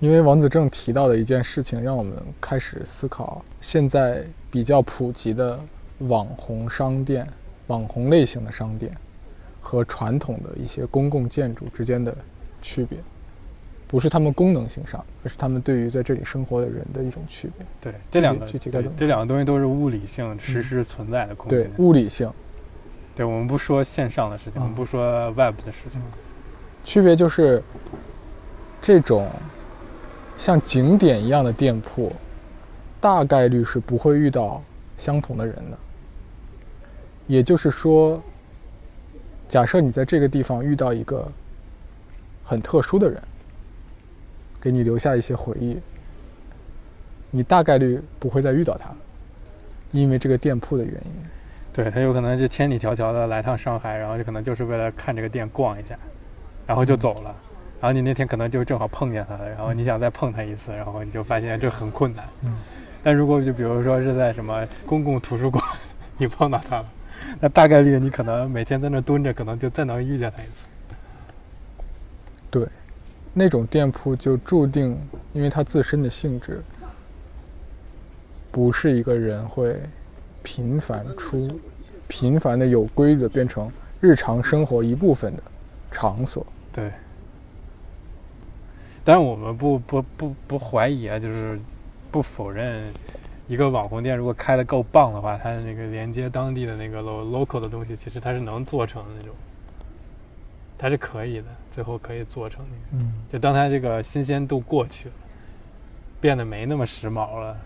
因为王子正提到的一件事情，让我们开始思考现在比较普及的网红商店、网红类型的商店和传统的一些公共建筑之间的区别，不是他们功能性上，而是他们对于在这里生活的人的一种区别。对，这两个具体该怎么对这两个东西都是物理性实时存在的空间对。物理性对，我们不说线上的事情，嗯我们不说 Web 的事情。区别就是，这种像景点一样的店铺，大概率是不会遇到相同的人的。也就是说，假设你在这个地方遇到一个很特殊的人，给你留下一些回忆，你大概率不会再遇到他，因为这个店铺的原因。对他有可能就千里迢迢的来趟上海，然后就可能就是为了看这个店逛一下，然后就走了。然后你那天可能就正好碰见他了，然后你想再碰他一次，然后你就发现这很困难。嗯但如果就比如说是在什么公共图书馆，你碰到他了，那大概率你可能每天在那蹲着，可能就再能遇见他一次。对，那种店铺就注定，因为它自身的性质，不是一个人会频繁出、频繁的有规律的变成日常生活一部分的场所。对。但是我们不不不不怀疑啊，就是不否认，一个网红店如果开的够棒的话，它的那个连接当地的那个 lo local 的东西，其实它是能做成那种，它是可以的，最后可以做成那个。嗯，就当它这个新鲜度过去了，变得没那么时髦了，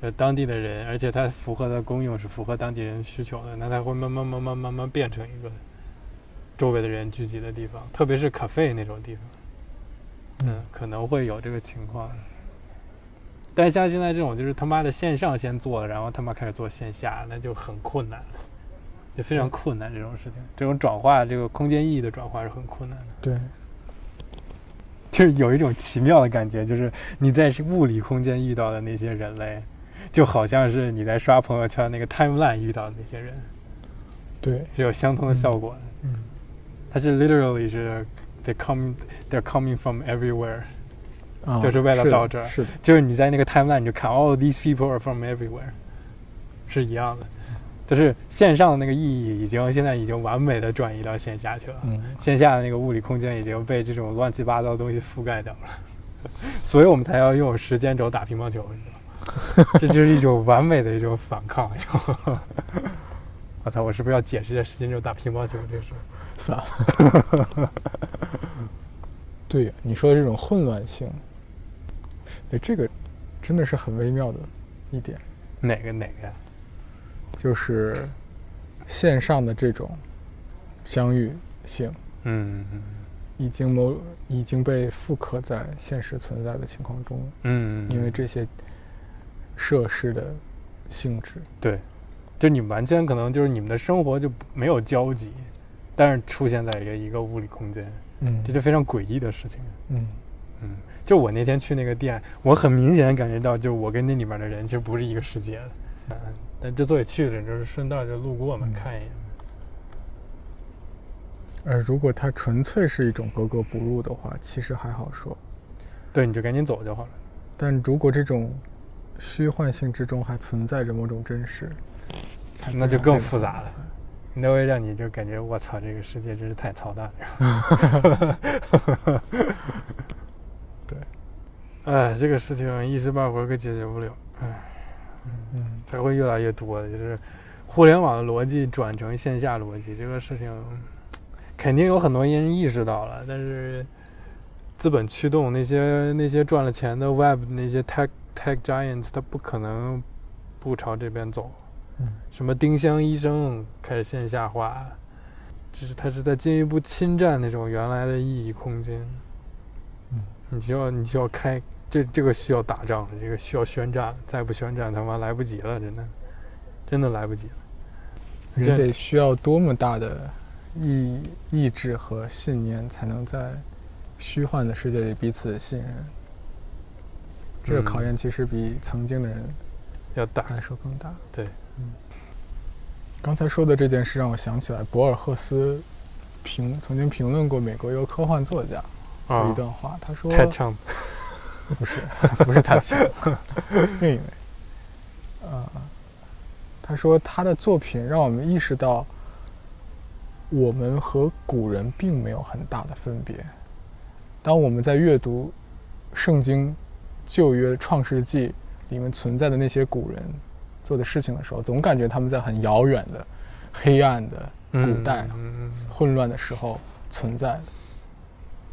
呃，当地的人，而且它符合的功用是符合当地人需求的，那它会慢慢慢慢慢慢变成一个周围的人聚集的地方，特别是 cafe 那种地方，嗯，可能会有这个情况。但是像现在这种，就是他妈的线上先做了，然后他妈开始做线下，那就很困难了，就非常困难这种事情。这种转化，这个空间意义的转化是很困难的。对，就是有一种奇妙的感觉，就是你在物理空间遇到的那些人类，就好像是你在刷朋友圈那个 timeline 遇到的那些人，对，是有相同的效果的。嗯，它是 literally 是 they come they're coming from everywhere，啊就是为了到这儿就是你在那个 timeline 你就看，all，these people are from everywhere，是一样的。就是线上的那个意义已经现在已经完美的转移到线下去了。嗯，线下的那个物理空间已经被这种乱七八糟的东西覆盖掉了，所以我们才要用时间轴打乒乓球，你知道吗？这就是一种完美的一种反抗。我操！我是不是要解释一下时间轴打乒乓球这事？算了。对呀，你说的这种混乱性，哎，这个真的是很微妙的一点。哪个哪个呀？就是线上的这种相遇性，嗯嗯已经某已经被复刻在现实存在的情况中，嗯，因为这些设施的性质。对，就你们完全可能就是你们的生活就没有交集，但是出现在一个一个物理空间，嗯这就非常诡异的事情。嗯嗯，就我那天去那个店，我很明显感觉到，就我跟那里面的人其实不是一个世界的。嗯，但之所以去了，就是顺道就路过嘛，嗯看一眼。而如果它纯粹是一种格格不入的话，其实还好说。对，你就赶紧走就好了。但如果这种虚幻性之中还存在着某种真实，那就更复杂了那会让你就感觉我操，这个世界真是太操蛋了。对，哎，这个事情一时半会儿可解决不了，嗯它会越来越多的。就是互联网的逻辑转成线下逻辑，这个事情肯定有很多人意识到了，但是资本驱动那些那些赚了钱的 Web 那些 Tech Tech Giants，他不可能不朝这边走。嗯什么丁香医生开始线下化，就是他是在进一步侵占那种原来的意义空间。嗯，你就要你就要开这这个需要打仗了，这个需要宣战，再不宣战他妈来不及了，真的，真的来不及了。这人得需要多么大的意意志和信念，才能在虚幻的世界里彼此信任？这个嗯考验其实比曾经的人要大，来说更大。对，嗯。刚才说的这件事让我想起来，博尔赫斯评曾经评论过美国一个科幻作家有啊一，段话，他说 不是，不是他的形容，另一位。啊，他说他的作品让我们意识到，我们和古人并没有很大的分别。当我们在阅读圣经旧约创世纪里面存在的那些古人做的事情的时候，总感觉他们在很遥远的、黑暗的古代、混乱的时候存在的。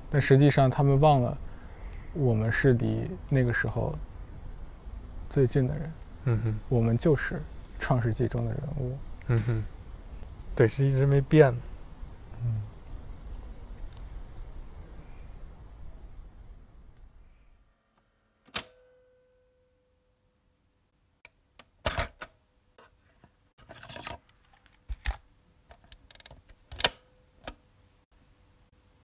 但实际上，他们忘了，我们是离那个时候最近的人。嗯哼我们就是创世纪中的人物。嗯哼，对，是一直没变的。嗯